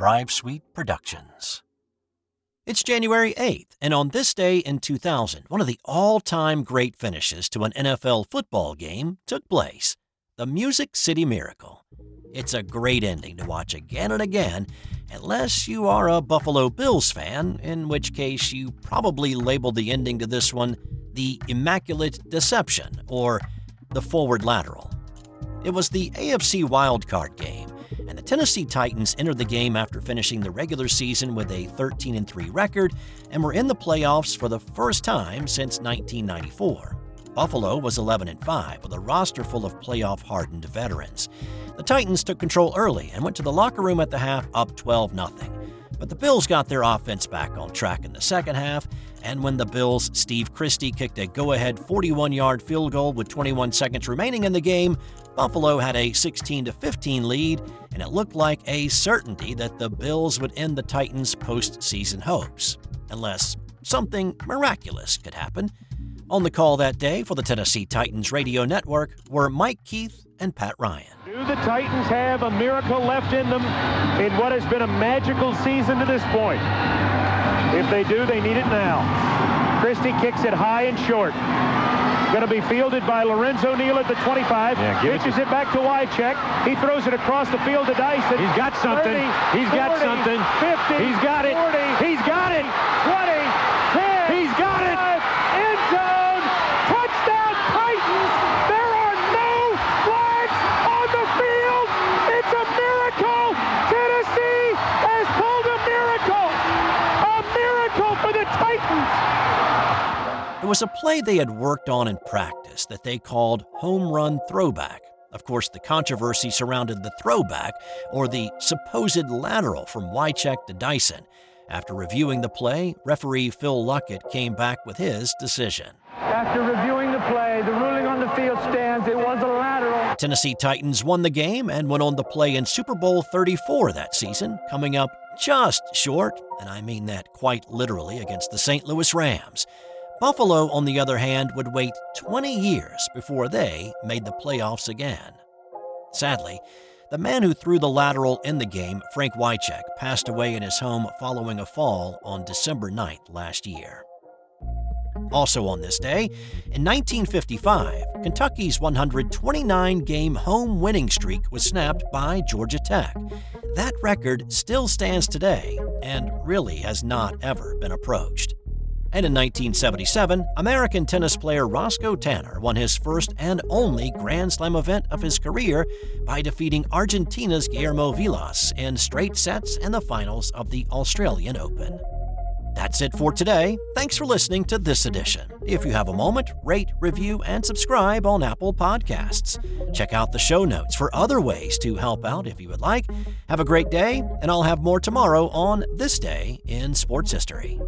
Thrive Sweet Productions. It's January 8th, and on this day in 2000, one of the all time great finishes to an NFL football game took place the Music City Miracle. It's a great ending to watch again and again, unless you are a Buffalo Bills fan, in which case you probably labeled the ending to this one the Immaculate Deception or the Forward Lateral. It was the AFC wildcard game, and the Tennessee Titans entered the game after finishing the regular season with a 13 3 record and were in the playoffs for the first time since 1994. Buffalo was 11 5 with a roster full of playoff hardened veterans. The Titans took control early and went to the locker room at the half up 12 0. But the Bills got their offense back on track in the second half, and when the Bills' Steve Christie kicked a go ahead 41 yard field goal with 21 seconds remaining in the game, Buffalo had a 16 15 lead, and it looked like a certainty that the Bills would end the Titans' postseason hopes, unless something miraculous could happen. On the call that day for the Tennessee Titans radio network were Mike Keith and Pat Ryan. Do the Titans have a miracle left in them in what has been a magical season to this point? If they do, they need it now. Christie kicks it high and short. Going to be fielded by Lorenzo Neal at the 25. Yeah, pitches it, it, back to Wycheck. He throws it across the field to Dyson. He's got something. 30, He's 40, got something. 50. He's got it. 40, He's got it. 20, 10. He's got it. End zone. Touchdown Titans. There are no flags on the field. It's a miracle. Tennessee has pulled a miracle. A miracle for the Titans. It was a play they had worked on in practice that they called home run throwback. Of course, the controversy surrounded the throwback, or the supposed lateral from Wycheck to Dyson. After reviewing the play, referee Phil Luckett came back with his decision. After reviewing the play, the ruling on the field stands. It was a lateral. The Tennessee Titans won the game and went on to play in Super Bowl 34 that season, coming up just short, and I mean that quite literally, against the St. Louis Rams. Buffalo, on the other hand, would wait 20 years before they made the playoffs again. Sadly, the man who threw the lateral in the game, Frank Wycheck, passed away in his home following a fall on December 9th last year. Also on this day, in 1955, Kentucky's 129 game home winning streak was snapped by Georgia Tech. That record still stands today and really has not ever been approached. And in 1977, American tennis player Roscoe Tanner won his first and only Grand Slam event of his career by defeating Argentina's Guillermo Vilas in straight sets in the finals of the Australian Open. That's it for today. Thanks for listening to this edition. If you have a moment, rate, review, and subscribe on Apple Podcasts. Check out the show notes for other ways to help out if you would like. Have a great day, and I'll have more tomorrow on This Day in Sports History.